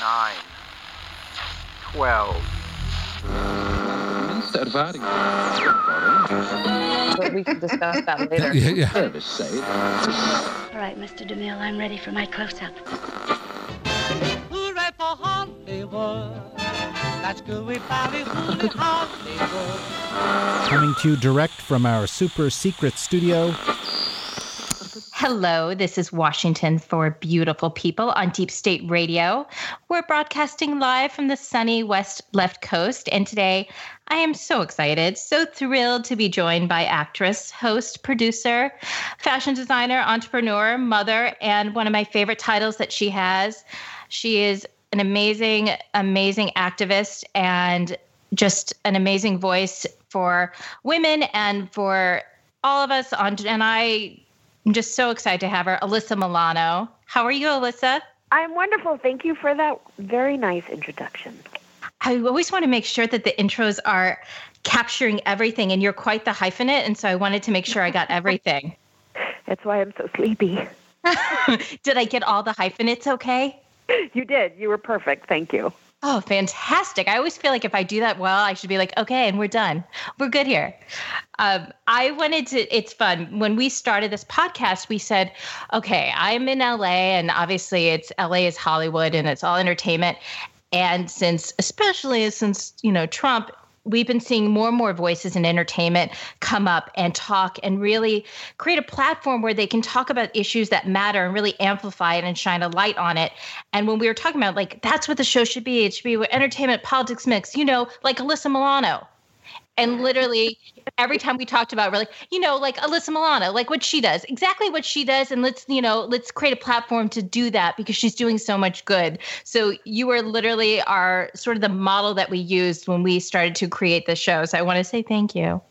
nine, twelve. But we can discuss that later. Yeah, yeah. All right, Mr. DeMille, I'm ready for my close-up. Hooray for Hollywood. That's Gooey Valley, hooray Hollywood. Coming to you direct from our super secret studio. Hello, this is Washington for Beautiful People on Deep State Radio. We're broadcasting live from the sunny West Left Coast, and today I am so excited, so thrilled to be joined by actress, host, producer, fashion designer, entrepreneur, mother, and one of my favorite titles that she has. She is an amazing, amazing activist and just an amazing voice for women and for all of us on and I I'm just so excited to have her, Alyssa Milano. How are you, Alyssa? I'm wonderful. Thank you for that very nice introduction. I always want to make sure that the intros are capturing everything, and you're quite the hyphenate, and so I wanted to make sure I got everything. That's why I'm so sleepy. did I get all the hyphenates okay? You did. You were perfect. Thank you. Oh, fantastic. I always feel like if I do that well, I should be like, okay, and we're done. We're good here. Um, I wanted to, it's fun. When we started this podcast, we said, okay, I'm in LA, and obviously it's LA is Hollywood and it's all entertainment. And since, especially since, you know, Trump we've been seeing more and more voices in entertainment come up and talk and really create a platform where they can talk about issues that matter and really amplify it and shine a light on it. And when we were talking about like that's what the show should be, it should be entertainment politics mix, you know, like Alyssa Milano. And literally every time we talked about, we're like, you know, like Alyssa Milano, like what she does, exactly what she does. And let's, you know, let's create a platform to do that because she's doing so much good. So you were literally our sort of the model that we used when we started to create the show. So I want to say thank you.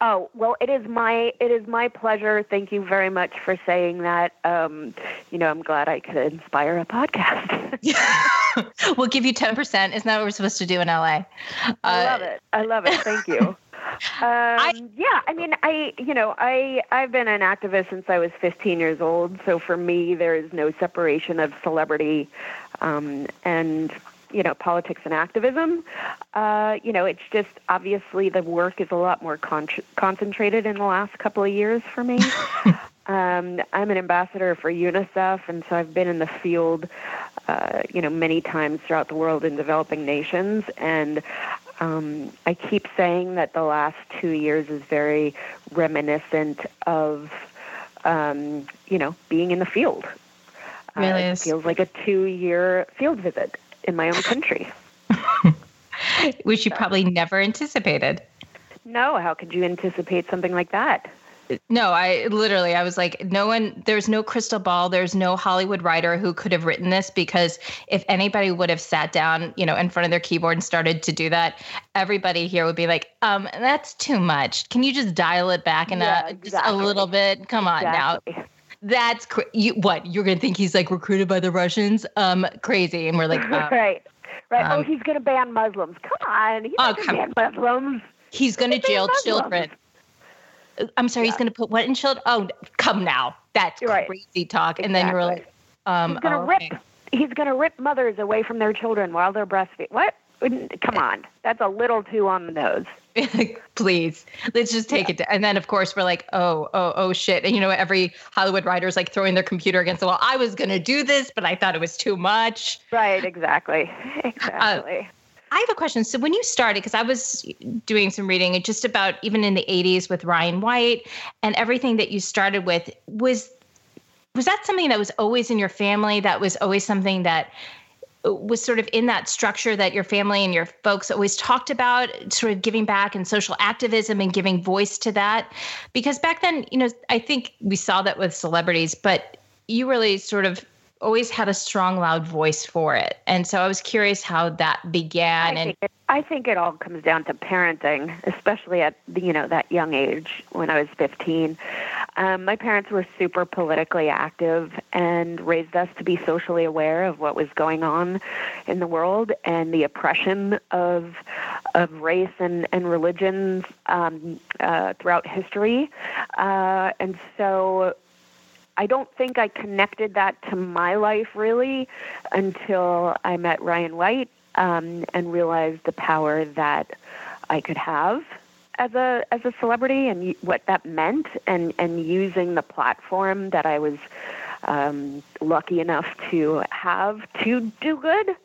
Oh well, it is my it is my pleasure. Thank you very much for saying that. Um, you know, I'm glad I could inspire a podcast. we'll give you ten percent. Isn't that what we're supposed to do in LA? I love it. I love it. Thank you. Um, I, yeah, I mean, I you know, I I've been an activist since I was 15 years old. So for me, there is no separation of celebrity um, and you know politics and activism. Uh, you know, it's just obviously the work is a lot more con- concentrated in the last couple of years for me. um, I'm an ambassador for UNICEF, and so I've been in the field, uh, you know, many times throughout the world in developing nations, and um, I keep saying that the last two years is very reminiscent of, um, you know, being in the field. Really uh. It feels like a two-year field visit in my own country. Which you probably never anticipated. No, how could you anticipate something like that? No, I literally, I was like, no one, there's no crystal ball. There's no Hollywood writer who could have written this because if anybody would have sat down, you know, in front of their keyboard and started to do that, everybody here would be like, um, that's too much. Can you just dial it back and Yeah, uh, just a little bit? Come on now. Exactly. That's cra- you. What you're gonna think he's like recruited by the Russians? Um, crazy. And we're like, um, right. Right. oh, um, he's going to ban Muslims. Come on. He's Oh, going to ban Muslims. he's gonna He's jail children. Uh, I'm sorry, he's gonna put what in children? Oh, come now. That's right. crazy talk. And then you're like, um, He's going to oh, rip. okay. He's going to rip mothers away from their children while they're breastfeeding. What? Come on. That's a little too on the nose. please let's just take it to, and then of course we're like oh oh oh shit and you know every hollywood writer is like throwing their computer against the wall i was gonna do this but i thought it was too much Right. Exactly. Uh, exactly. i have a question so when you started because i was doing some reading just about even in the 80s with ryan white and everything that you started with was was that something that was always in your family that was always something that was sort of in that structure that your family and your folks always talked about sort of giving back and social activism and giving voice to that because back then you know i think we saw that with celebrities but you really sort of always had a strong loud voice for it and so i was curious how that began I and think, it, I think it all comes down to parenting, especially at the, you know that young age when I was 15. Um, my parents were super politically active and raised us to be socially aware of what was going on in the world and the oppression of of race and and religions um, uh, throughout history. Uh, and so I don't think I connected that to my life really until I met Ryan White um, and realized the power that I could have as a as a celebrity and what that meant, and and using the platform that I was um, lucky enough to have to do good.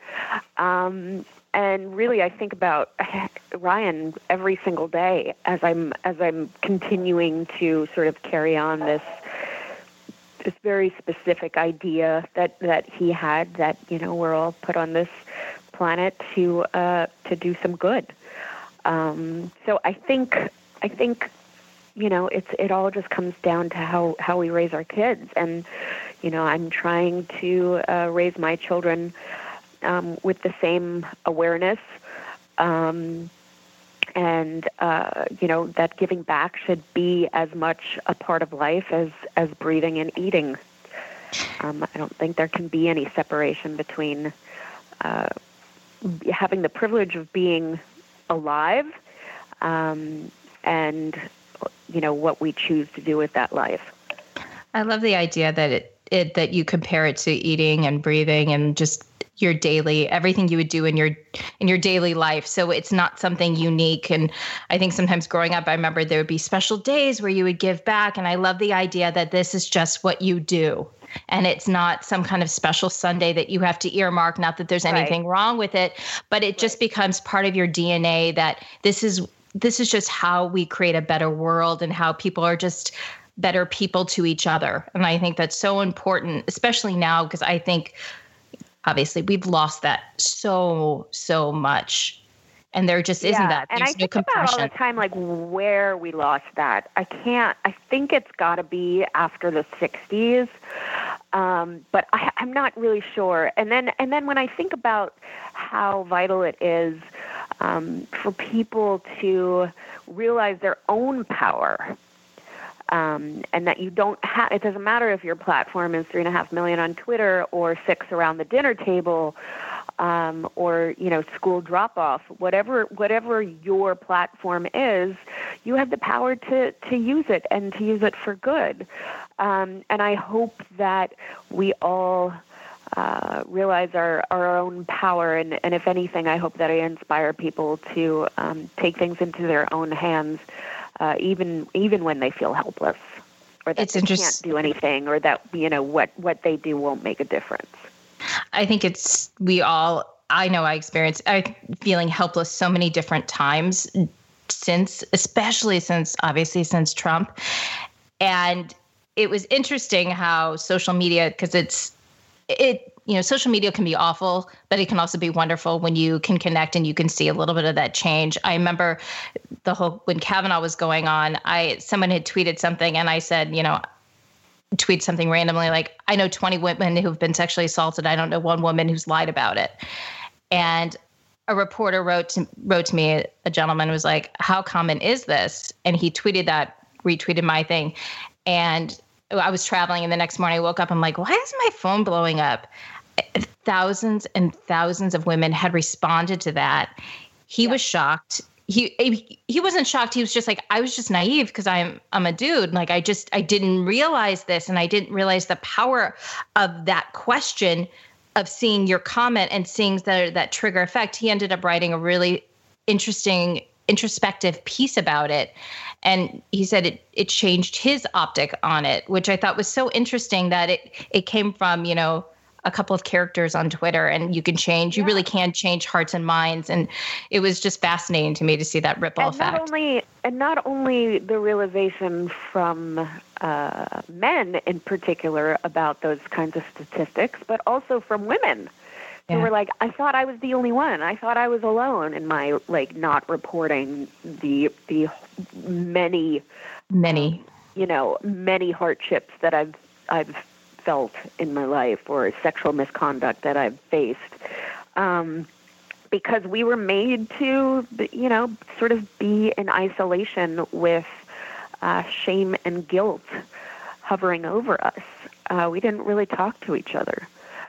Um, and really, I think about Ryan every single day as I'm as I'm continuing to sort of carry on this this very specific idea that that he had that you know we're all put on this planet to uh, to do some good. Um, so I think I think you know it's it all just comes down to how how we raise our kids, and you know I'm trying to uh, raise my children um, with the same awareness. Um, and uh, you know that giving back should be as much a part of life as as breathing and eating. Um, I don't think there can be any separation between uh, having the privilege of being alive um, and you know what we choose to do with that life. I love the idea that it, it that you compare it to eating and breathing and just your daily everything you would do in your in your daily life. So it's not something unique. And i think sometimes growing up i remember there would be special days where you would give back. And i love the idea that this is just what you do and it's not some kind of special sunday that you have to earmark not that there's anything right. wrong with it but it right. just becomes part of your dna that this is this is just how we create a better world and how people are just better people to each other and i think that's so important especially now because i think obviously we've lost that so so much and there just isn't yeah, that There's and i no think compassion. about all the time like where we lost that i can't i think it's got to be after the 60s um, but I, i'm not really sure and then and then when i think about how vital it is um, for people to realize their own power um, and that you don't have. It doesn't matter if your platform is three and a half million on Twitter or six around the dinner table. Um, or you know school drop off whatever whatever your platform is you have the power to to use it and to use it for good um, and I hope that we all uh, realize our, our own power and, and if anything I hope that I inspire people to um, take things into their own hands uh, even even when they feel helpless or that it's they can't do anything or that you know what what they do won't make a difference. I think it's we all. I know I experienced I feeling helpless so many different times since, especially since obviously since Trump, and it was interesting how social media because it's it you know social media can be awful but it can also be wonderful when you can connect and you can see a little bit of that change i remember the whole when kavanaugh was going on i someone had tweeted something and i said you know tweet something randomly like i know 20 women who've been sexually assaulted i don't know one woman who's lied about it and a reporter wrote to, wrote to me a gentleman was like how common is this and he tweeted that retweeted my thing and I was traveling and the next morning I woke up. I'm like, why is my phone blowing up? Thousands and thousands of women had responded to that. He yeah. was shocked. He he wasn't shocked. He was just like, I was just naive because I'm I'm a dude. Like I just I didn't realize this, and I didn't realize the power of that question of seeing your comment and seeing that that trigger effect. He ended up writing a really interesting introspective piece about it and he said it it changed his optic on it which i thought was so interesting that it it came from you know a couple of characters on twitter and you can change you really can change hearts and minds and it was just fascinating to me to see that ripple and effect not only and not only the realization from uh, men in particular about those kinds of statistics but also from women yeah. who were like, I thought I was the only one. I thought I was alone in my like not reporting the the many many um, you know many hardships that I've I've felt in my life or sexual misconduct that I've faced. Um, because we were made to, you know, sort of be in isolation with uh, shame and guilt hovering over us. Uh, we didn't really talk to each other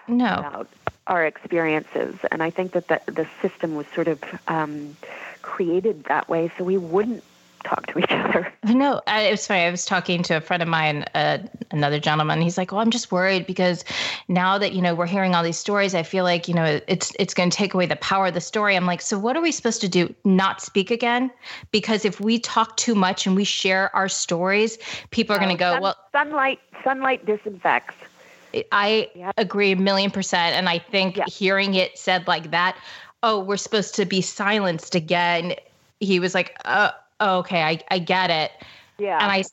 no. about our experiences. And I think that the, the system was sort of um, created that way so we wouldn't talk to each other. No. I, it was funny. I was talking to a friend of mine, uh, another gentleman. He's like, "Well, I'm just worried because now that you know we're hearing all these stories, I feel like you know it's it's going to take away the power of the story." I'm like, "So what are we supposed to do? Not speak again? Because if we talk too much and we share our stories, people are going to go, Sun- well." sunlight sunlight disinfects. I Yeah. agree a million percent. And I think Yeah. hearing it said like that, oh, we're supposed to be silenced again. He was like, uh, Oh, okay, I, I get it. Yeah. And I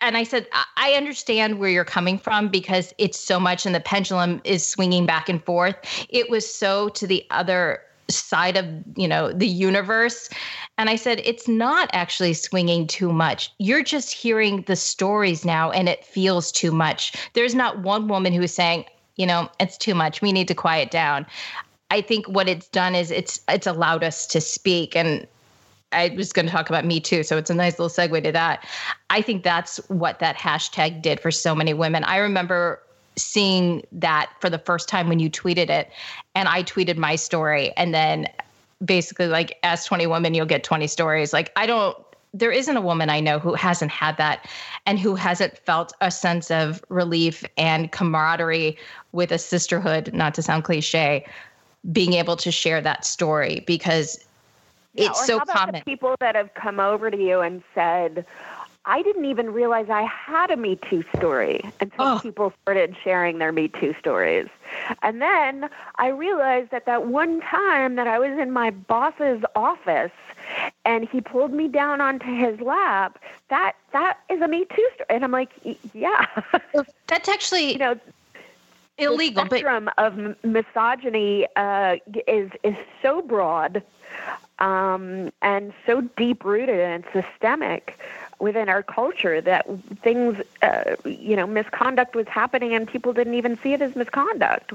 and I said, I- understand where you're coming from because it's so much and the pendulum is swinging back and forth. It was so to the other side of, you know, the universe. And I said, it's not actually swinging too much. You're just hearing the stories now and it feels too much. There's not one woman who is saying, you know, it's too much. We need to quiet down. I think what it's done is it's it's allowed us to speak and I was going to talk about me too, so it's a nice little segue to that. I think that's what that hashtag did for so many women. I remember seeing that for the first time when you tweeted it, and I tweeted my story, and then basically like ask 20 women, you'll get 20 stories. Like I don't there isn't a woman I know who hasn't had that and who hasn't felt a sense of relief and camaraderie with a sisterhood, not to sound cliche, being able to share that story because Yeah, it's or so how about common. The people that have come over to you and said, I didn't even realize I had a Me Too story until Oh. people started sharing their Me Too stories. And then I realized that that one time that I was in my boss's office and he pulled me down onto his lap, that that is a Me Too story. And I'm like, yeah. That's actually you know, illegal, the but spectrum of m- misogyny uh, is is so broad um, and so deep rooted and systemic within our culture that things, uh, you know, misconduct was happening and people didn't even see it as misconduct.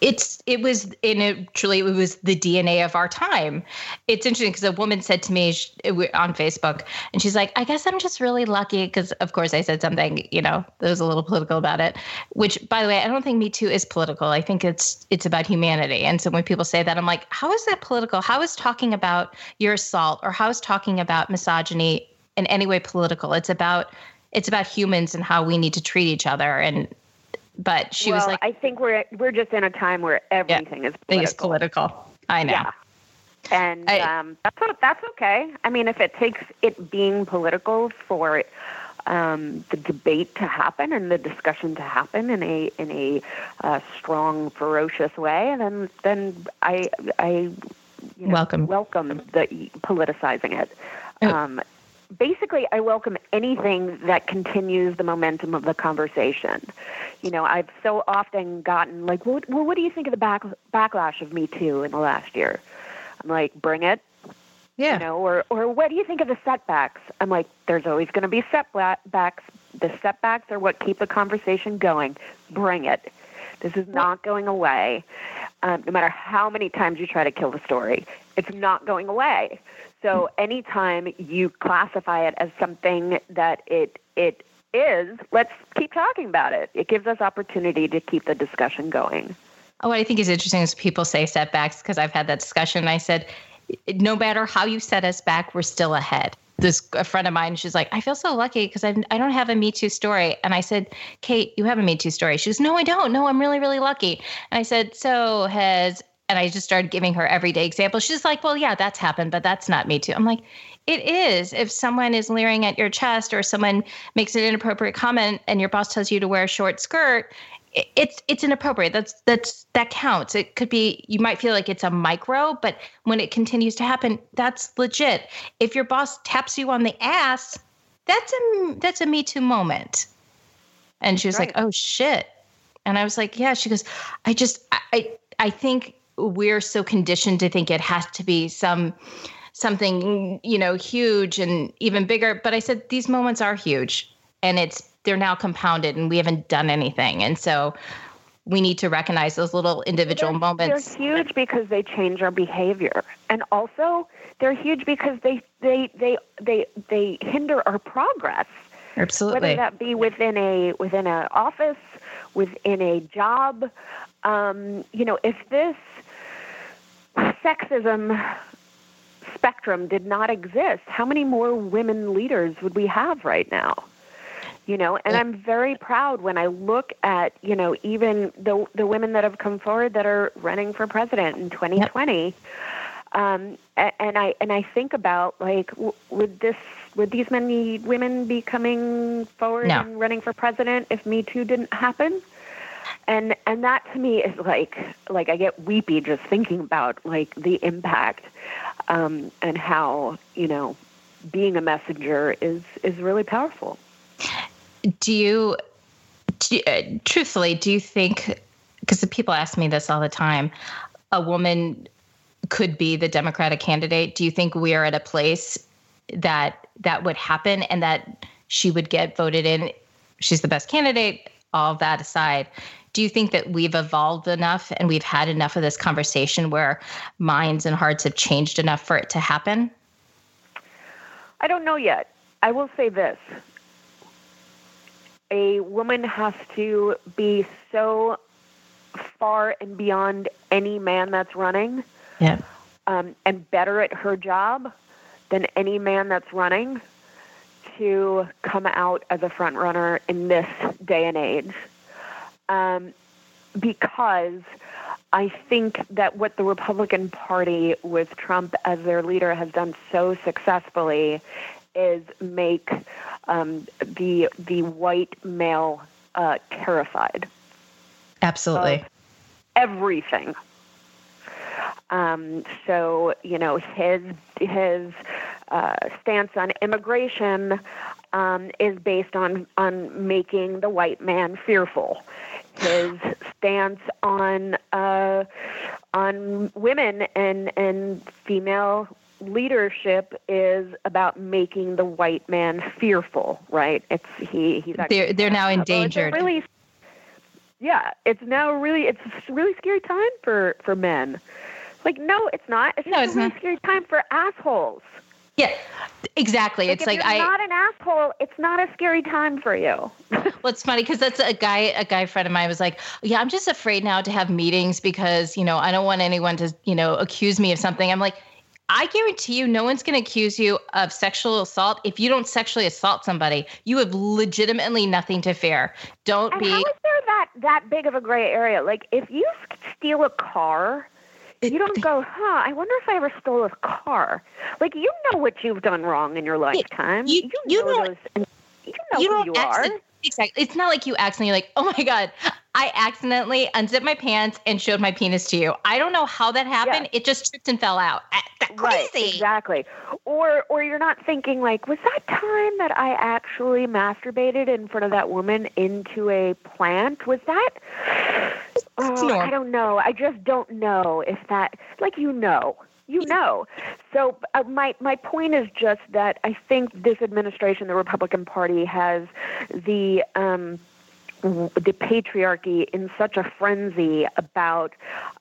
It's it was in it truly it was the DNA of our time. It's interesting because a woman said to me sh- it wa- on Facebook, and she's like, "I guess I'm just really lucky because, of course, I said something you know that was a little political about it." Which, by the way, I don't think Me Too is political. I think it's it's about humanity. And so when people say that, I'm like, "How is that political? How is talking about your assault or how is talking about misogyny in any way political? It's about it's about humans and how we need to treat each other." And but she well, was like, I think we're we're just in a time where everything is think it's political. political. I know. Yeah. And I- um, that's that's okay. I mean, if it takes it being political for um, the debate to happen and the discussion to happen in a in a uh, strong, ferocious way, then then I I you know, Welcome. welcome the politicizing it. Oh. Um, basically, I welcome anything that continues the momentum of the conversation. You know, I've so often gotten like, well, what do you think of the back, backlash of Me Too in the last year? I'm like, bring it. Yeah. You know, or or what do you think of the setbacks? I'm like, there's always going to be setbacks. The setbacks are what keep the conversation going. Bring it. This is not going away. Um, no matter how many times you try to kill the story, it's not going away. So anytime you classify it as something that it it is, let's keep talking about it. It gives us opportunity to keep the discussion going. Oh, what I think is interesting is people say setbacks because I've had that discussion. I said, no matter how you set us back, we're still ahead. This a friend of mine, she's like, I feel so lucky because I don't have a Me Too story. And I said, Kate, you have a Me Too story. She goes, No, I don't. No, I'm really really lucky. And I said, So has and I just started giving her everyday examples. She's like, Well, yeah, that's happened, but that's not Me Too. I'm like, it is. If someone is leering at your chest or someone makes an inappropriate comment and your boss tells you to wear a short skirt, it's it's inappropriate. That's that's that counts. It could be you might feel like it's a micro, but when it continues to happen, that's legit. If your boss taps you on the ass, that's a that's a me too moment. And she was like, "Oh shit." And I was like, "Yeah." She goes, "I just I I, I think we're so conditioned to think it has to be some something, you know, huge and even bigger, but I said these moments are huge and it's they're now compounded and we haven't done anything. And so we need to recognize those little individual They're- moments. They're huge because they change our behavior, and also they're huge because they they they they they hinder our progress. Absolutely. Whether that be within a within an office, within a job, um, you know, if this sexism spectrum did not exist, how many more women leaders would we have right now? You know, and I'm very proud when I look at, you know, even the the women that have come forward that are running for president in 2020. Um, and I and I think about like, w- would this would these many women be coming forward No. and running for president if Me Too didn't happen? And and that to me is like like I get weepy just thinking about like the impact um, and how you know being a messenger is is really powerful. Do you, do, uh, truthfully, do you think, because people ask me this all the time, a woman could be the Democratic candidate? Do you think we are at a place that that would happen and that she would get voted in? She's the best candidate, all that aside. Do you think that we've evolved enough and we've had enough of this conversation where minds and hearts have changed enough for it to happen? I don't know yet. I will say this. A woman has to be so far and beyond any man that's running Yeah. um, and better at her job than any man that's running to come out as a front runner in this day and age. Um, because I think that what the Republican Party with Trump as their leader has done so successfully is make um, the the white male uh, terrified Absolutely. everything. Um, so you know his his uh, stance on immigration um, is based on on making the white man fearful. His stance on uh, on women and and female leadership is about making the white man fearful. Right? It's he he's actually They're they're now endangered. Really, yeah, it's now really it's a really scary time for for men. Like, no, it's not. It's No, it's a really not. scary time for assholes. Yeah, exactly. Like, it's like you're I. not an asshole, it's not a scary time for you. Well, it's funny because that's a guy. A guy friend of mine was like, "Yeah, I'm just afraid now to have meetings because you know I don't want anyone to you know accuse me of something." I'm like, I guarantee you, no one's going to accuse you of sexual assault if you don't sexually assault somebody. You have legitimately nothing to fear. Don't and be. how is there that that big of a gray area? Like, if you steal a car, you don't go, huh? I wonder if I ever stole a car. Like, you know what you've done wrong in your lifetime. you- you know don't- those. You know you who don't you are. Exactly. It's not like you accidentally like, oh my god, I accidentally unzipped my pants and showed my penis to you. I don't know how that happened. It just tripped and fell out. Ah, That's Right, crazy. exactly. Or or you're not thinking like, was that time that I actually masturbated in front of that woman into a plant? Was that? Oh. I don't know. I just don't know if that. Like you know, you know. So uh, my my point is just that I think this administration, the Republican Party, has the. Um, the patriarchy in such a frenzy about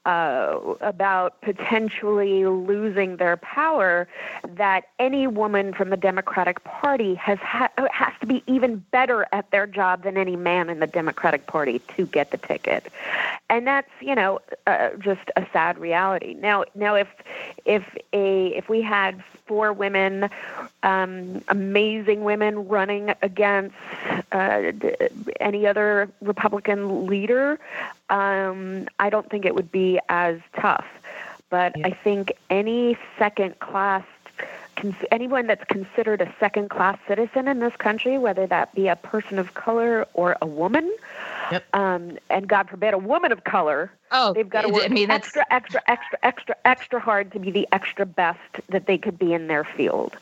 uh, about potentially losing their power that any woman from the Democratic Party has ha- has to be even better at their job than any man in the Democratic Party to get the ticket, and that's you know uh, just a sad reality. Now, now if if a if we had four women, um, amazing women running against uh, any other Republican leader, um, I don't think it would be as tough. But I think any second class, anyone that's considered a second class citizen in this country, whether that be a person of color or a woman, Yep. um, and God forbid a woman of color, Oh, they've got to I work mean, that's- extra, extra, extra, extra, extra hard to be the extra best that they could be in their field.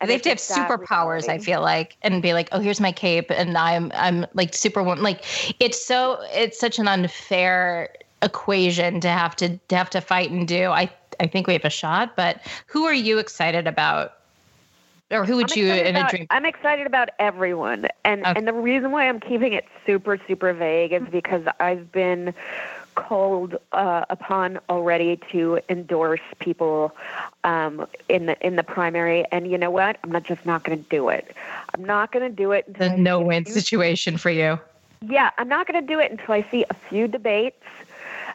And they have to have it's a sad superpowers i feel like and be like oh here's my cape and i'm i'm like superwoman like it's so it's such an unfair equation to have to to have to fight and do i i think we have a shot but who are you excited about or who would I'm you in a dream I'm excited about everyone, and Okay. and the reason why I'm keeping it super super vague is because I've been called uh, upon already to endorse people um, in the in the primary, and you know what? I'm not just not going to do it. I'm not going to do it. until the no win situation for you yeah, I'm not going to do it until I see a few debates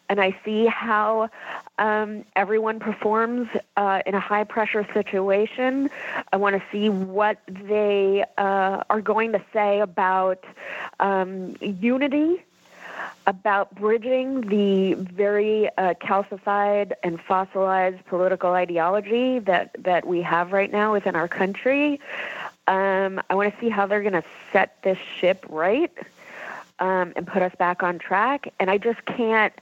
and I see how um, everyone performs uh, in a high pressure situation. I want to see what they uh, are going to say about um, unity about bridging the very uh, calcified and fossilized political ideology that, that we have right now within our country. Um, I want to see how they're going to set this ship right um, and put us back on track. And I just can't,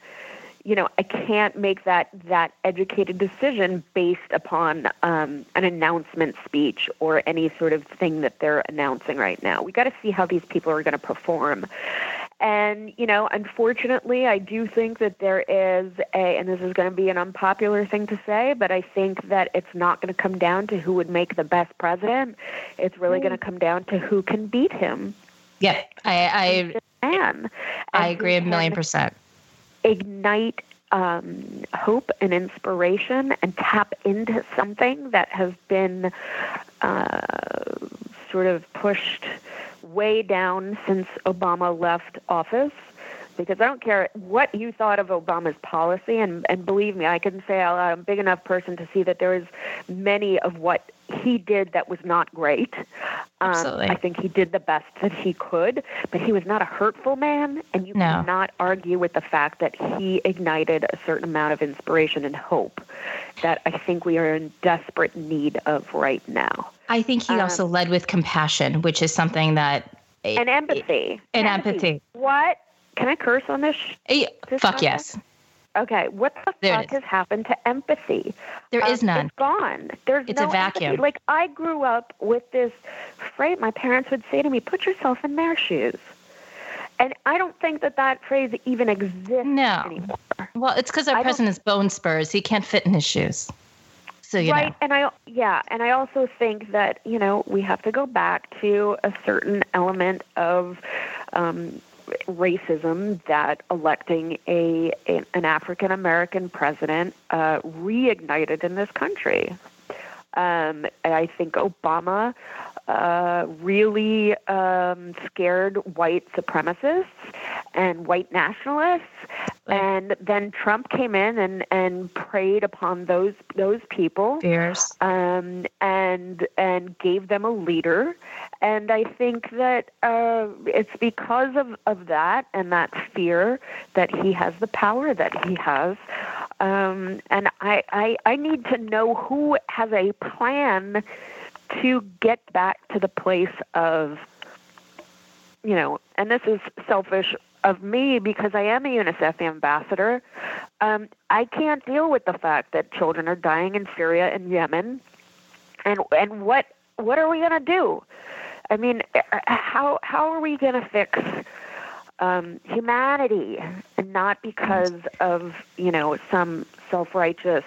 you know, I can't make that that educated decision based upon um, an announcement speech or any sort of thing that they're announcing right now. We got to see how these people are going to perform. And, you know, unfortunately, I do think that there is a, and this is going to be an unpopular thing to say, but I think that it's not going to come down to who would make the best president. It's really going to come down to who can beat him. Yeah, I I. I agree a million percent. Ignite um, hope and inspiration and tap into something that has been uh, sort of pushed way down since Obama left office. Because I don't care what you thought of Obama's policy, and, and believe me, I can say I'm a big enough person to see that there is many of what he did that was not great. Um, Absolutely. I think he did the best that he could, but he was not a hurtful man, and you No. cannot argue with the fact that he ignited a certain amount of inspiration and hope that I think we are in desperate need of right now. I think he Um, also led with compassion, which is something that And empathy. And empathy. What? Can I curse on this? sh- Eh, This fuck podcast? yes. Okay, what the There fuck has happened to empathy? There is Um, none. It's gone. There's It's no a vacuum. empathy. Like I grew up with this phrase. My parents would say to me, "Put yourself in their shoes," and I don't think that that phrase even exists No. anymore. Well, it's because our don't- president's bone spurs. He can't fit in his shoes. So you right know. and i yeah and i also think that you know we have to go back to a certain element of um, racism that electing a, a an african american president uh, reignited in this country. Um, and i think obama uh, really um, scared white supremacists and white nationalists. And then Trump came in and, and preyed upon those those people. Um, and and gave them a leader. And I think that uh, it's because of, of that and that fear that he has the power that he has. Um, and I, I I need to know who has a plan to get back to the place of you know, and this is selfish of me because I am a UNICEF ambassador. Um, I can't deal with the fact that children are dying in Syria and Yemen, and and what what are we going to do? I mean, uh, how how are we going to fix um, humanity, and not because of you know some self-righteous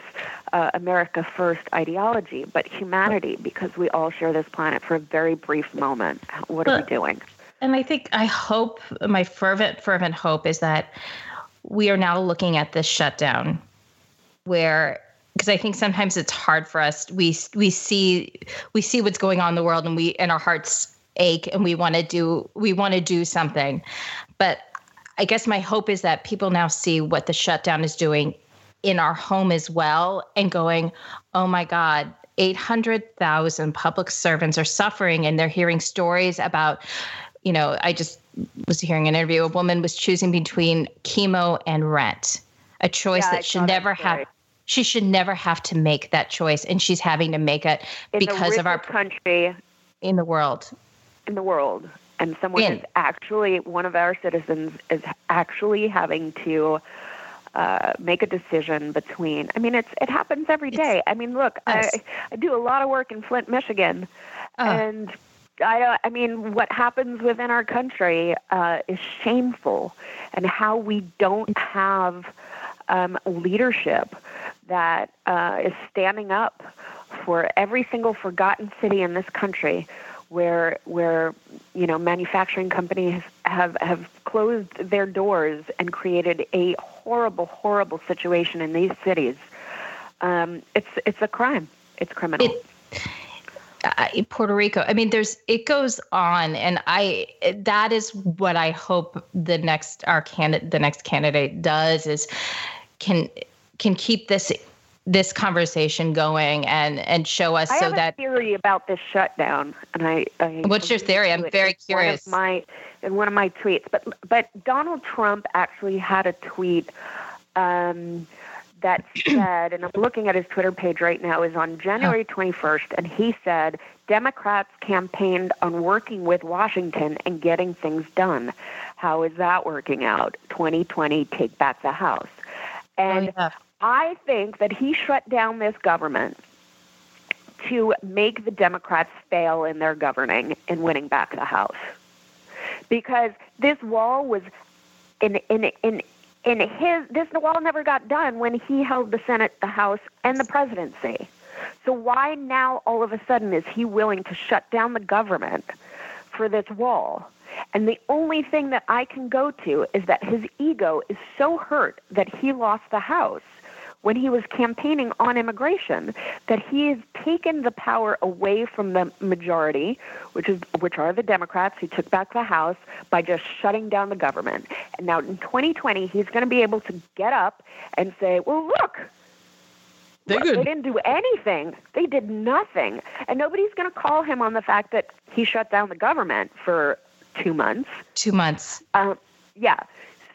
uh, America First ideology, but humanity because we all share this planet for a very brief moment. What are we doing? And I think I hope my fervent, fervent hope is that we are now looking at this shutdown where because I think sometimes it's hard for us. We we see we see what's going on in the world and we and our hearts ache and we want to do we want to do something. But I guess my hope is that people now see what the shutdown is doing in our home as well and going, oh my God, 800,000 public servants are suffering and they're hearing stories about, you know, I just was hearing an interview. A woman was choosing between chemo and rent, a choice Yeah, that saw should never have. She should never have to make that choice, and she's having to make it in because of our country in the world. in the world, and someone In- is actually one of our citizens is actually having to uh, make a decision between. I mean, it's it happens every It's- day. I mean, look. I I do a lot of work in Flint, Michigan, Oh. and. I don't. I mean, what happens within our country uh, is shameful, and how we don't have um, leadership that uh, is standing up for every single forgotten city in this country where where you know manufacturing companies have have closed their doors and created a horrible horrible situation in these cities um, it's it's a crime it's criminal It- uh, Puerto Rico. I mean, there's it goes on, and I that is what I hope the next our candidate the next candidate does is can can keep this this conversation going and and show us I so that a theory about this shutdown, and I. I What's your theory? I'm alluded to it very of curious. my in one of my tweets, but but Donald Trump actually had a tweet um, that said, and I'm looking at his Twitter page right now, is on January 21st, and he said Democrats campaigned on working with Washington and getting things done. How is that working out? 2020, take back the House. And Oh, yeah. I think that he shut down this government to make the Democrats fail in their governing and winning back the House. Because this wall was in in in in his this wall never got done when he held the Senate, the House, and the presidency. So why now all of a sudden is he willing to shut down the government for this wall? And the only thing that I can go to is that his ego is so hurt that he lost the House when he was campaigning on immigration that he has taken the power away from the majority, which is which are the Democrats who took back the House by just shutting down the government. And now in 2020, he's going to be able to get up and say, "Well, look, They're they didn't do anything. They did nothing." And nobody's going to call him on the fact that he shut down the government for two months. two months. Um, yeah.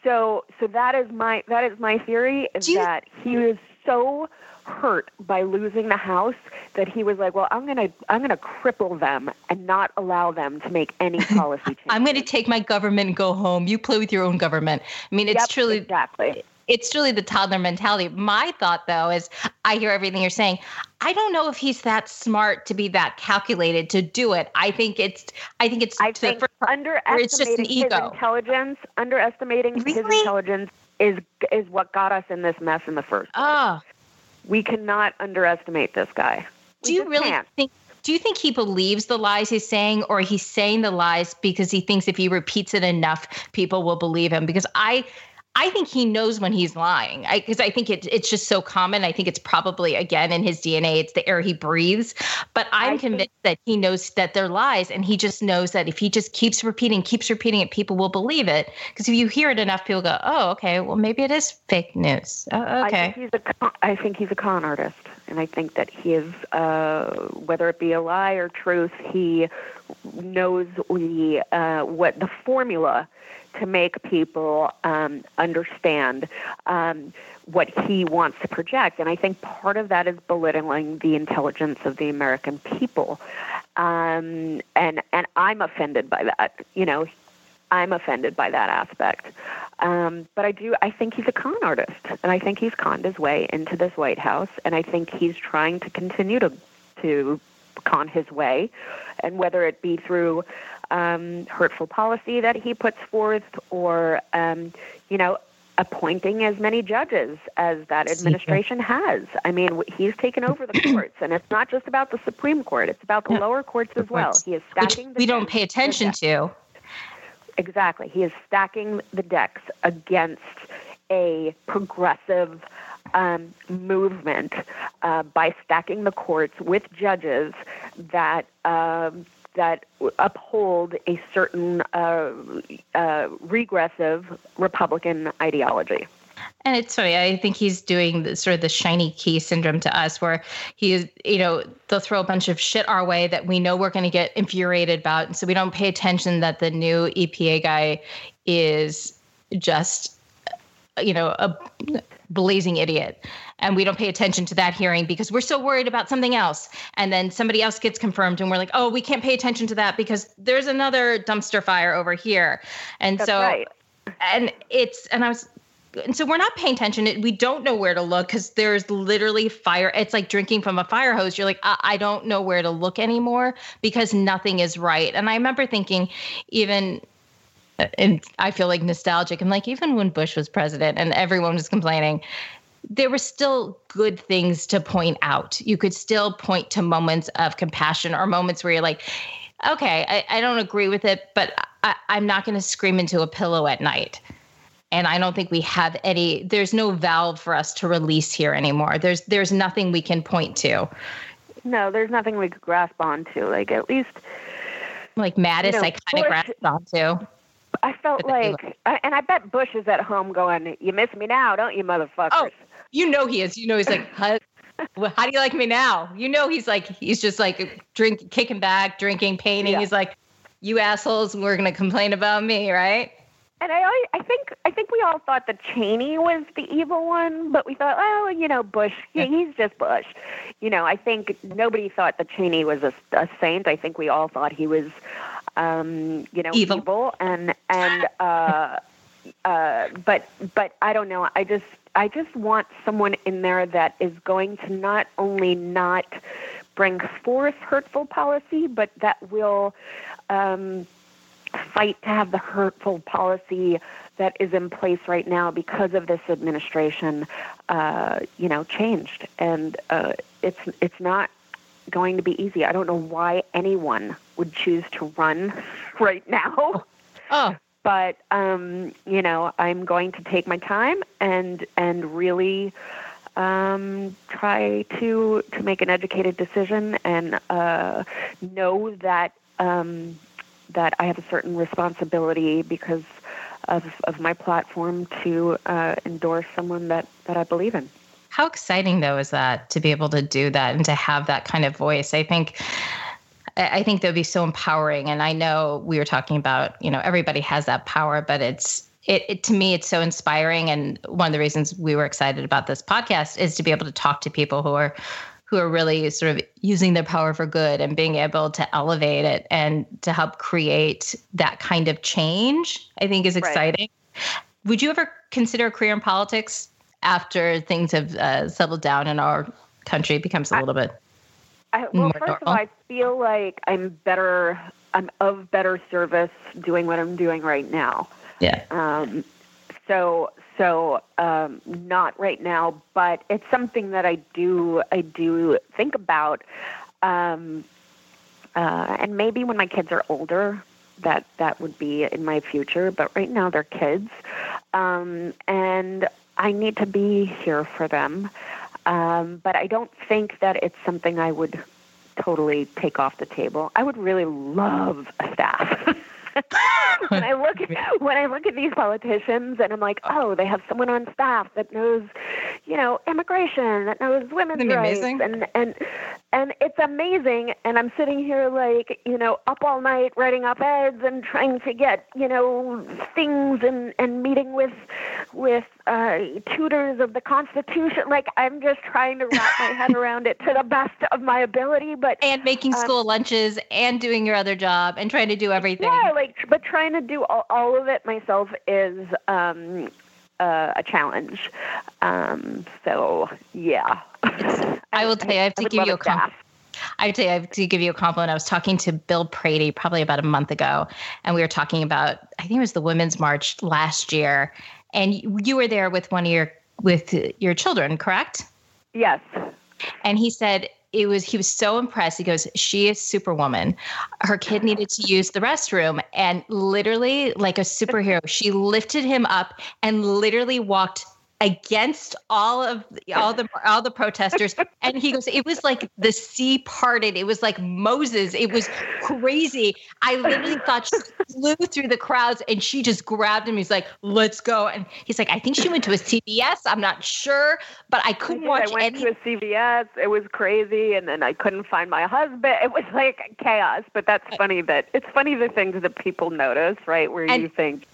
So so that is my that is my theory is you- that he was so hurt by losing the house that he was like, well, I'm gonna I'm gonna cripple them and not allow them to make any policy changes. I'm going to take my government and go home. You play with your own government. I mean, it's Yep, truly exactly. It's truly the toddler mentality. My thought, though, is I hear everything you're saying. I don't know if he's that smart to be that calculated to do it. I think it's. I think it's. I think first underestimating it's just an his intelligence, underestimating his intelligence is is what got us in this mess in the first. place. Oh, We cannot underestimate this guy. We do you really can't. think? Do you think he believes the lies he's saying, or he's saying the lies because he thinks if he repeats it enough, people will believe him? Because I, I think he knows when he's lying. Because I, think it, it's just so common. I think it's probably again in his DNA. It's the air he breathes. But I'm I think- convinced that he knows that they're lies, and he just knows that if he just keeps repeating, keeps repeating it, people will believe it. Because if you hear it enough, people go, "Oh, okay, well maybe it is fake news." Oh, I think he's a con- I think he's a con artist, and I think that he is, uh, whether it be a lie or truth, he knows the uh, what the formula to make people um, understand um, what he wants to project, and I think part of that is belittling the intelligence of the American people, um, and and I'm offended by that. You know, I'm offended by that aspect. Um, but I do. I think he's a con artist, and I think he's conned his way into this White House, and I think he's trying to continue to to con his way, and whether it be through um, hurtful policy that he puts forth, or um, you know. Appointing as many judges as that administration has. I mean, he's taken over the courts, and it's not just about the Supreme Court; it's about the lower courts as well. courts, He is Which stacking. the we don't pay attention to. Exactly. He is stacking the decks against a progressive um, movement uh, by stacking the courts with judges that um, that uphold a certain uh, uh, regressive Republican ideology. And it's funny. I think he's doing the, sort of the shiny key syndrome to us, where he is, you know, they'll throw a bunch of shit our way that we know we're going to get infuriated about, and so we don't pay attention that the new EPA guy is just, you know, a blazing idiot, and we don't pay attention to that hearing because we're so worried about something else, and then somebody else gets confirmed, and we're like, oh, we can't pay attention to that because there's another dumpster fire over here, and That's so right. and it's and I was and so we're not paying attention. We don't know where to look because there's literally fire. It's like drinking from a fire hose. You're like, I, I don't know where to look anymore because nothing is right. And I remember thinking, even, and I feel like nostalgic. I'm like, even when Bush was president and everyone was complaining, there were still good things to point out. You could still point to moments of compassion or moments where you're like, okay, I, I don't agree with it, but I, I'm not going to scream into a pillow at night. And I don't think we have any. There's no valve for us to release here anymore. There's there's nothing we can point to. no, there's nothing we could grasp onto. Like at least Like Mattis, You know, I kind of grasped onto. I felt But then he like, and I bet Bush is at home going, "You miss me now, don't you, motherfuckers?" Oh. You know he is. You know he's like, how, how do you like me now? You know he's like, he's just like drink, kicking back, drinking, painting. Yeah. He's like, you assholes, we're gonna complain about me, right? And I, I think, I think we all thought that Cheney was the evil one, but we thought, oh, you know, Bush, he, he's just Bush. You know, I think nobody thought that Cheney was a, a saint. I think we all thought he was, um, you know, Evil. and and uh, uh, but but I don't know. I just I just want someone in there that is going to not only not bring forth hurtful policy, but that will um, fight to have the hurtful policy that is in place right now because of this administration, uh, you know, changed, and uh, it's it's not going to be easy. I don't know why anyone would choose to run right now Oh, but um, you know, I'm going to take my time and and really um, try to to make an educated decision and uh, know that um, that I have a certain responsibility because of of my platform to uh, endorse someone that that I believe in. How exciting though is that to be able to do that and to have that kind of voice? I think. I think that would be so empowering. And I know we were talking about, you know, everybody has that power, but it's it, it to me it's so inspiring. And one of the reasons we were excited about this podcast is to be able to talk to people who are who are really sort of using their power for good and being able to elevate it and to help create that kind of change. I think is Right. exciting. Would you ever consider a career in politics after things have uh, settled down in our country becomes a little bit? I, well, first of all, I feel like I'm better. I'm of better service doing what I'm doing right now. Yeah. Um, so so um, not right now, but it's something that I do I do think about, um, uh, and maybe when my kids are older, that that would be in my future. But right now they're kids, um, and I need to be here for them. Um, but I don't think that it's something I would totally take off the table. I would really love a staff. when I look at, when I look at these politicians and I'm like, oh, they have someone on staff that knows, you know, immigration, that knows women's rights, amazing? and and and it's amazing. And I'm sitting here like, you know, up all night writing op eds and trying to get, you know, things and and meeting with with uh, tutors of the Constitution. Like I'm just trying to wrap my head around it to the best of my ability, but And making Um, school lunches and doing your other job and trying to do everything. Yeah, like, but trying to do all, all of it myself is um, uh, a challenge. Um, so, yeah. I will tell you, I have to would give you a compliment. I tell you, I have to give you a compliment. I was talking to Bill Prady probably about a month ago, and we were talking about, I think it was the Women's March last year, and you, you were there with one of your with your children, correct? Yes. And he said it was he was so impressed. He goes, "She is superwoman. Her kid needed to use the restroom, and literally, like a superhero, she lifted him up and literally walked." Against all of all the all the protesters and he goes it was like the sea parted it was like moses it was crazy i literally thought she flew through the crowds and she just grabbed him he's like let's go and he's like i think she went to a cbs i'm not sure but i I, couldn't did. watch I went any to a CVS. It was crazy, and then I couldn't find my husband. It was like chaos. But that's uh, funny that it's funny the things that people notice, right? Where And you think,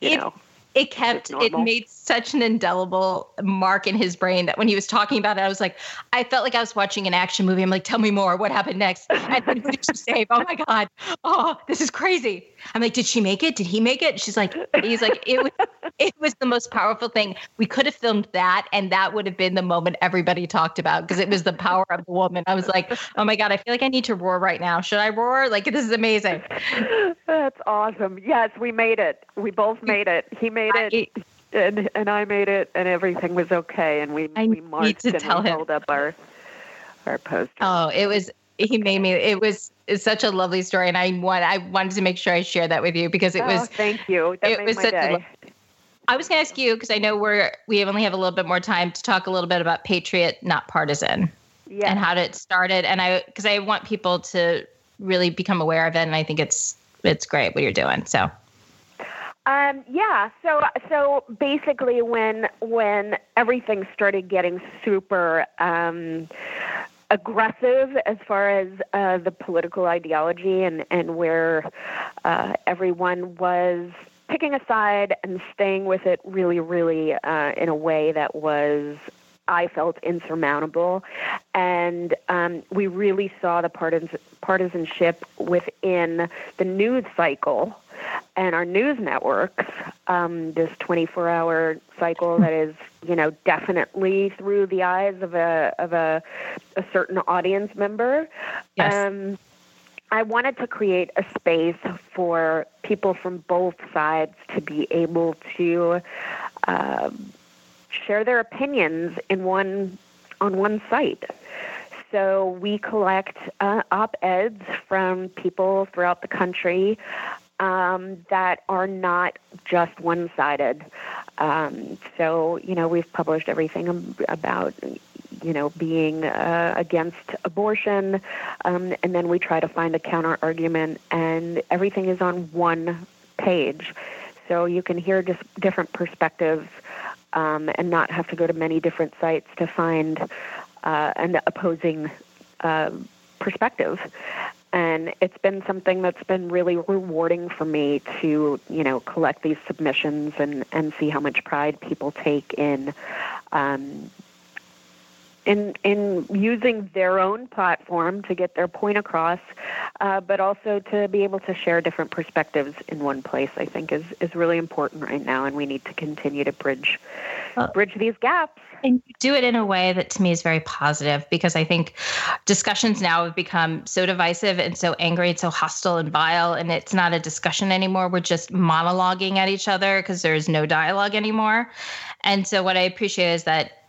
you it- know, it kept it made such an indelible mark in his brain that when he was talking about it, I was like, I felt like I was watching an action movie. I'm like, tell me more. What happened next? And then who did she save? Oh my God. Oh, this is crazy. I'm like, did she make it? Did he make it? She's like, he's like, it was it was the most powerful thing. We could have filmed that, and that would have been the moment everybody talked about because it was the power of the woman. I was like, oh my God, I feel like I need to roar right now. Should I roar? Like this is amazing. that's awesome. Yes, we made it. We both made it. He made it. I- and and I made it, and everything was okay, and we I we marched and we him. held up our our poster. Oh, it was he made me it was it's such a lovely story and I want I wanted to make sure I share that with you because it Oh, was thank you. That it was such day. lo- I was going to ask you because I know we're we only have a little bit more time to talk a little bit about patriot not partisan. Yeah. and how it started. And I, because I want people to really become aware of it. And I think it's, it's great what you're doing. So, Um, yeah. So so basically, when when everything started getting super um, aggressive as far as uh, the political ideology and and where uh, everyone was picking a side and staying with it really, really uh, in a way that was. I felt insurmountable, and um, we really saw the partisan, partisanship within the news cycle and our news networks, um, this 24 hour cycle that is, you know, definitely through the eyes of a, of a, a certain audience member. Yes. Um, I wanted to create a space for people from both sides to be able to uh, share their opinions in one on one site. So we collect uh, op-eds from people throughout the country um, that are not just one-sided. Um, so you know we've published everything about you know being uh, against abortion, um, and then we try to find a counter argument, and everything is on one page, so you can hear just different perspectives. Um, and not have to go to many different sites to find uh, an opposing uh, perspective. And it's been something that's been really rewarding for me to you know collect these submissions and and see how much pride people take in um, in in using their own platform to get their point across, uh, but also to be able to share different perspectives in one place. I think is is really important right now, and we need to continue to bridge Well- bridge these gaps. and do it in a way that to me is very positive because I think discussions now have become so divisive and so angry and so hostile and vile. And it's not a discussion anymore. We're just monologuing at each other because there's no dialogue anymore. And so, what I appreciate is that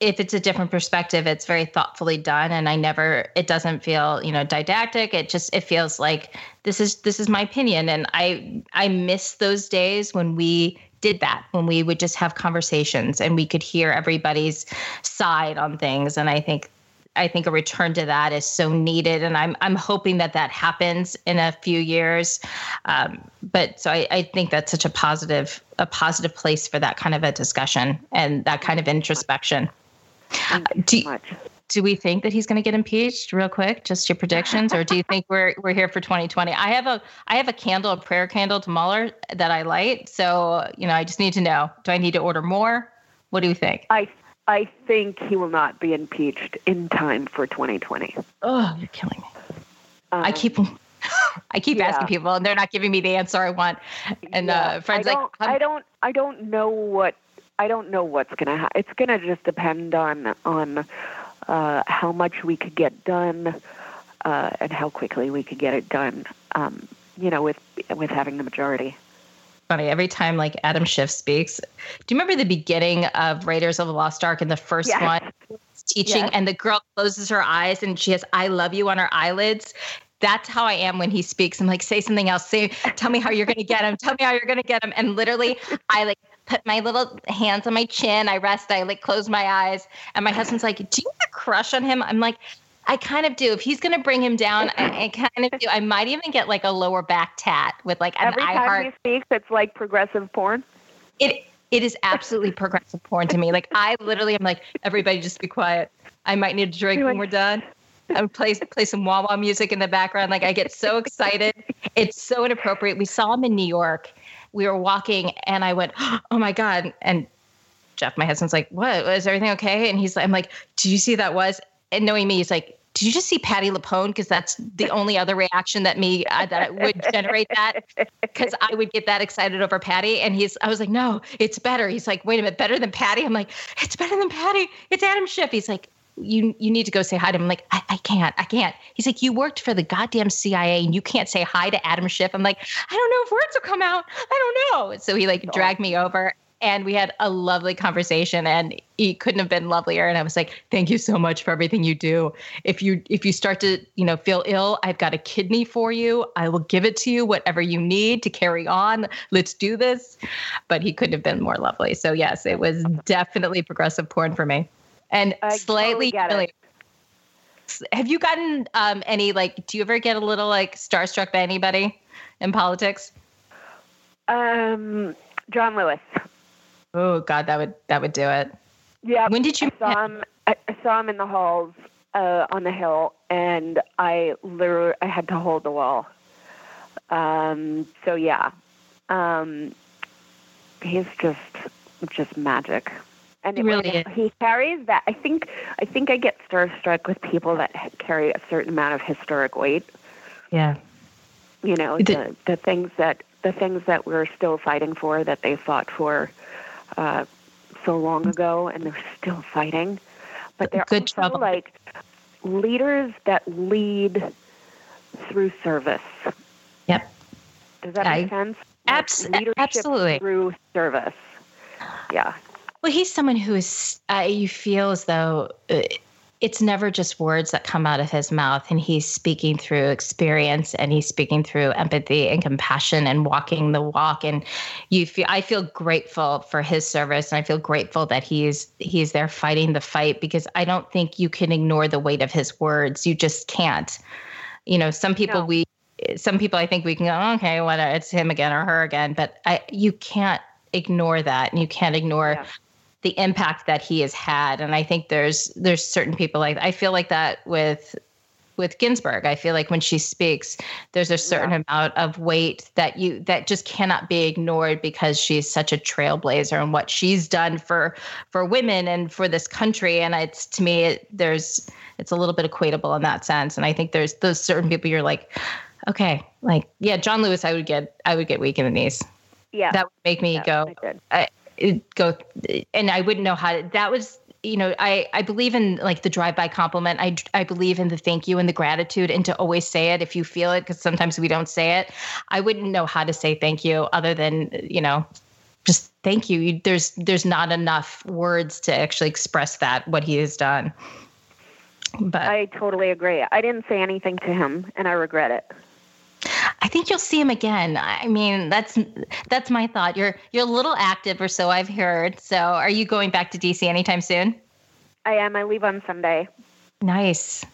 if it's a different perspective it's very thoughtfully done. And i never it doesn't feel you know didactic. It just it feels like this is this is my opinion. And i i miss those days when we did that when we would just have conversations and we could hear everybody's side on things. And i think I think a return to that is so needed, and I'm I'm hoping that that happens in a few years. Um, but so I, I think that's such a positive a positive place for that kind of a discussion and that kind of introspection. Do so do we think that he's going to get impeached real quick just your predictions or do you think we're we're here for 2020 i have a i have a candle a prayer candle to Mueller that i light so you know i just need to know. Do i need to order more? What do you think? I I think he will not be impeached in time for 2020. oh you're killing me. I Um, keep i keep yeah. asking people and they're not giving me the answer i want. And Yeah, uh friends I like I don't I don't know what I don't know what's gonna ha- it's gonna just depend on on uh, how much we could get done uh, and how quickly we could get it done. Um, you know, with with having the majority. funny every time like adam schiff speaks do you remember the beginning of raiders of the lost ark and the first Yes. one teaching Yes. and the girl closes her eyes and she has i love you on her eyelids that's how i am when he speaks i'm like say something else say tell me how you're going to get him tell me how you're going to get him and literally i like put my little hands on my chin i rest i like close my eyes and my husband's like do you have a crush on him i'm like I kind of do. If he's going to bring him down, I, I kind of do. I might even get like a lower back tat with like an Every time heart he speaks, it's like progressive porn. it it is absolutely progressive porn to me. Like I literally am like, everybody just be quiet. I might need a drink You're when like- we're done. I would play play some wah wah music in the background. Like I get so excited. It's so inappropriate. We saw him in New York. We were walking and I went, Oh my God. And Jeff, my husband's like, What? Is everything okay? And he's like, I'm like, Did you see that was? And knowing me, he's like, did you just see Patti LuPone? Because that's the only other reaction that me uh, that would generate that. Because I would get that excited over Patti, and he's. I was like, no, it's better. He's like, wait a minute, better than Patti. I'm like, it's better than Patti. It's Adam Schiff. He's like, you you need to go say hi to him. I'm like, I, I can't, I can't. He's like, you worked for the goddamn CIA, and you can't say hi to Adam Schiff. I'm like, I don't know if words will come out. I don't know. So he like dragged me over. And we had a lovely conversation, and he couldn't have been lovelier. And I was like, "Thank you so much for everything you do. If you if you start to you know feel ill, I've got a kidney for you. I will give it to you, whatever you need to carry on. Let's do this." But he couldn't have been more lovely. So yes, it was definitely progressive porn for me, and I totally slightly it. Have you gotten um, any like? Do you ever get a little like starstruck by anybody in politics? Um, John Lewis. Oh God, that would that would do it. Yeah. When did you? I saw him. I I saw him in the halls uh, on the hill, and I literally I had to hold the wall. Um, so yeah, um, he's just just magic, and He it- really is. he carries that. I think I think I get starstruck with people that carry a certain amount of historic weight. Yeah. You know, The- the things that the things that we're still fighting for that they fought for uh, so long ago, and they're still fighting. But they're Good also trouble. like leaders that lead through service. Yep. Does that I- make sense? Abs- Like leadership absolutely. through service. Yeah. Well, he's someone who is, uh, you feel as though uh, it's never just words that come out of his mouth, and he's speaking through experience and he's speaking through empathy and compassion and walking the walk. And you feel, I feel grateful for his service, and I feel grateful that he's he's there fighting the fight because I don't think you can ignore the weight of his words. You just can't. You know, some people No. we, some people I think we can go, okay, whatever, it's him again or her again, but I, you can't ignore that, and you can't ignore Yeah. The impact that he has had. And i think there's there's certain people like i feel like that with with ginsburg. I feel like when she speaks there's a certain amount of weight that you that just cannot be ignored because she's such a trailblazer and what she's done for for women and for this country. And it's to me it, there's it's a little bit equatable in that sense. And i think there's those certain people you're like okay like yeah john lewis i would get i would get weak in the knees. Yeah. that would make me yeah, go I did. I, it go and I wouldn't know how to that was you know I I believe in like the drive by compliment I I believe in the thank you and the gratitude and to always say it if you feel it because sometimes we don't say it I wouldn't know how to say thank you other than you know just thank you. you there's there's not enough words to actually express that what he has done but I totally agree. I didn't say anything to him, and I regret it. I think you'll see him again. I mean, that's that's my thought. You're you're a little active, or so I've heard. So, are you going back to DC anytime soon? I am. I leave on Sunday. Nice,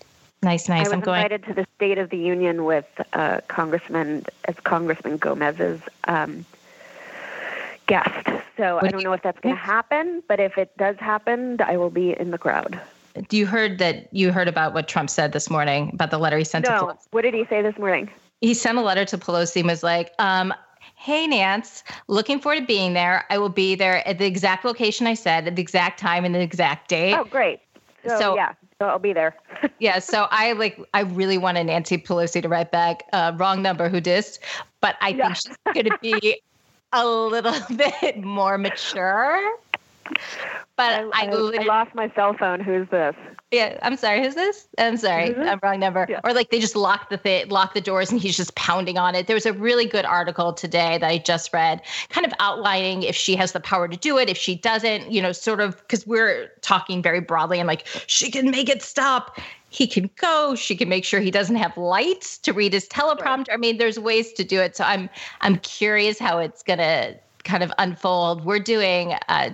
nice, I nice. was I'm going. invited to the State of the Union with uh, Congressman as Congressman Gomez's um, guest. So What I do don't you- know if that's going to happen, but if it does happen, I will be in the crowd. Do you heard that you heard about what Trump said this morning about the letter he sent to No, Pelosi? what did he say this morning? He sent a letter to Pelosi and was like, um, "Hey Nance, looking forward to being there. I will be there at the exact location I said, at the exact time and the exact date." Oh, great. So, So- yeah, so I'll be there. yeah so i like i really wanted nancy pelosi to write back uh, wrong number who dissed but i Yeah. think she's going to be a little bit more mature but I, i, I, I lost my cell phone. Who's this? yeah i'm sorry. Who's this? I'm sorry. This? i'm wrong number. Yeah. or like they just lock the th- lock the doors and he's just pounding on it. There was a really good article today that i just read kind of outlining if she has the power to do it if she doesn't you know sort of because we're talking very broadly. And like she can make it stop. He can go. She can make sure he doesn't have lights to read his teleprompter. I mean there's ways to do it. So i'm i'm curious how it's going to kind of unfold. We're doing uh,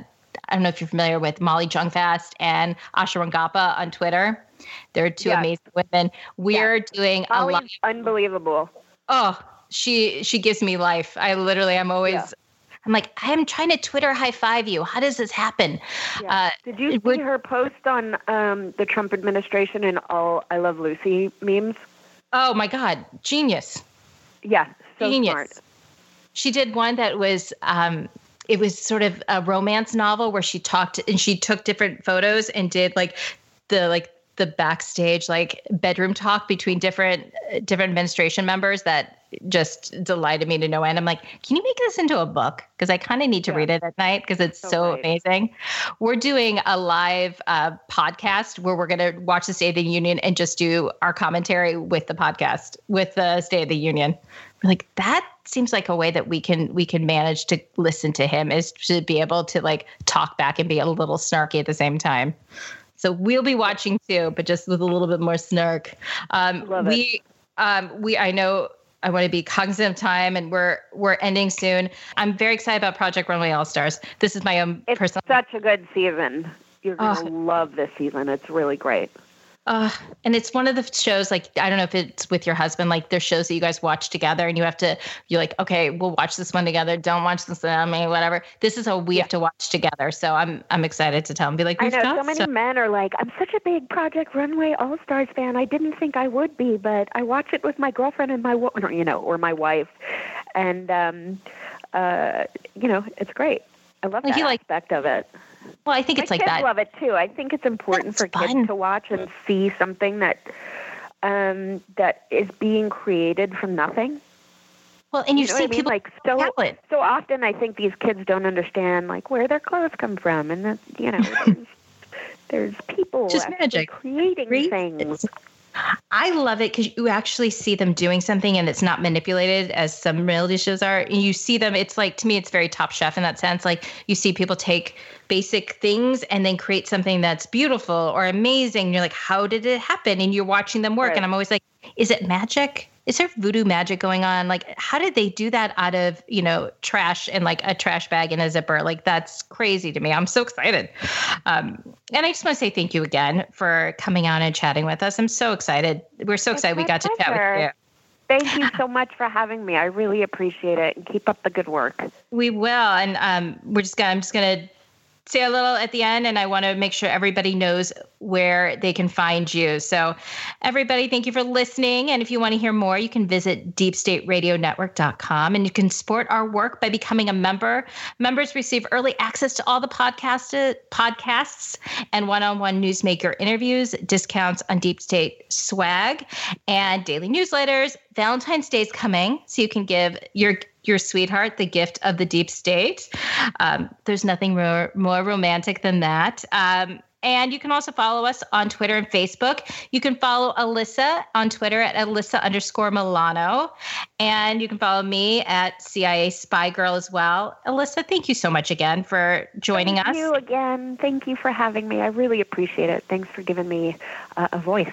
I don't know if you're familiar with Molly Jong-Fast and Asha Rangappa on Twitter. They're two Yes. amazing women. We're doing a Molly's lot. unbelievable. Oh, she she gives me life. I literally, I'm always. Yeah. I'm like, I'm trying to Twitter high five you. How does this happen? Yeah. Uh, Did you would- see her post on um, the Trump administration and all "I Love Lucy" memes? oh my God, genius. Yeah, so Genius. smart. She did one that was um it was sort of a romance novel where she talked and she took different photos and did like the like the backstage like bedroom talk between different different administration members that just delighted me to no end. I'm like, can you make this into a book? Because I kind of need to Yeah. read it at night because it's So so amazing. We're doing a live uh, podcast where we're going to watch the State of the Union and just do our commentary with the podcast with the State of the Union. We're like that seems like a way that we can we can manage to listen to him is to be able to like talk back and be a little snarky at the same time. So we'll be watching too, but just with a little bit more snark. Um, Love it. we um, we I know I want to be cognizant of time, and we're we're ending soon. I'm very excited about Project Runway All Stars. This is my own It's personal. such a good season. You're gonna Oh. love this season. It's really great. Uh, and it's one of the shows like I don't know if it's with your husband like there's shows that you guys watch together and you have to you're like okay we'll watch this one together don't watch this I mean whatever this is how we have to watch together so I'm I'm excited to tell him be like I know so many some- men are like, I'm such a big Project Runway All Stars fan. I didn't think I would be, but I watch it with my girlfriend and my you know, or my wife, and um, uh, you know, it's great. I love Like, that you like- aspect of it. Well I think My it's like kids that love it too. I think it's important That's for fun. kids to watch and see something that um, that is being created from nothing. well and you, know see I mean? people like so talent. so often I think these kids don't understand like where their clothes come from and that you know there's, there's people Just magic. creating Great. things. I love it because you actually see them doing something and it's not manipulated as some reality shows are. And you see them, it's like, to me, it's very top chef in that sense. Like you see people take basic things and then create something that's beautiful or amazing. You're like, how did it happen? And you're watching them work. Right. And I'm always like, is it magic? Is there voodoo magic going on? Like, how did they do that out of, you know, trash and like a trash bag and a zipper? Like, that's crazy to me. I'm so excited. Um, and I just want to say thank you again for coming on and chatting with us. I'm so excited. We're so It's excited we got to chat with you. Thank you so much for having me. I really appreciate it and keep up the good work. We will, and um, we're just gonna. I'm just gonna say a little at the end, and I want to make sure everybody knows where they can find you. So, everybody, thank you for listening. And if you want to hear more, you can visit deepstateradionetwork.com, and you can support our work by becoming a member. Members receive early access to all the podcast podcasts and one-on-one newsmaker interviews, discounts on Deep State swag, and daily newsletters. Valentine's Day is coming, so you can give your your sweetheart the gift of the deep state. Um, there's nothing more, more romantic than that. Um, and you can also follow us on Twitter and Facebook. You can follow Alyssa on Twitter at Alyssa underscore Milano. And you can follow me at CIA Spy Girl as well. Alyssa, thank you so much again for joining Thank us. Thank you again. Thank you for having me. I really appreciate it. Thanks for giving me uh, a voice.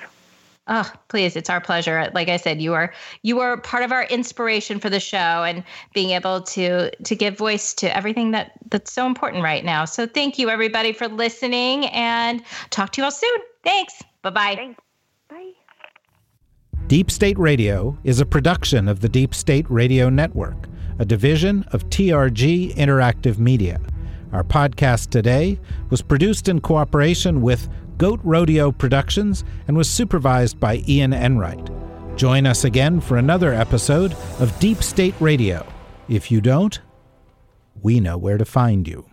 Oh, please, it's our pleasure. Like I said, you are you are part of our inspiration for the show and being able to to give voice to everything that that's so important right now. So thank you everybody for listening and talk to you all soon. Thanks. Bye-bye. Thanks. Bye. Deep State Radio is a production of the Deep State Radio Network, a division of TRG Interactive Media. Our podcast today was produced in cooperation with Goat Rodeo Productions and was supervised by Ian Enright. Join us again for another episode of Deep State Radio. If you don't, we know where to find you.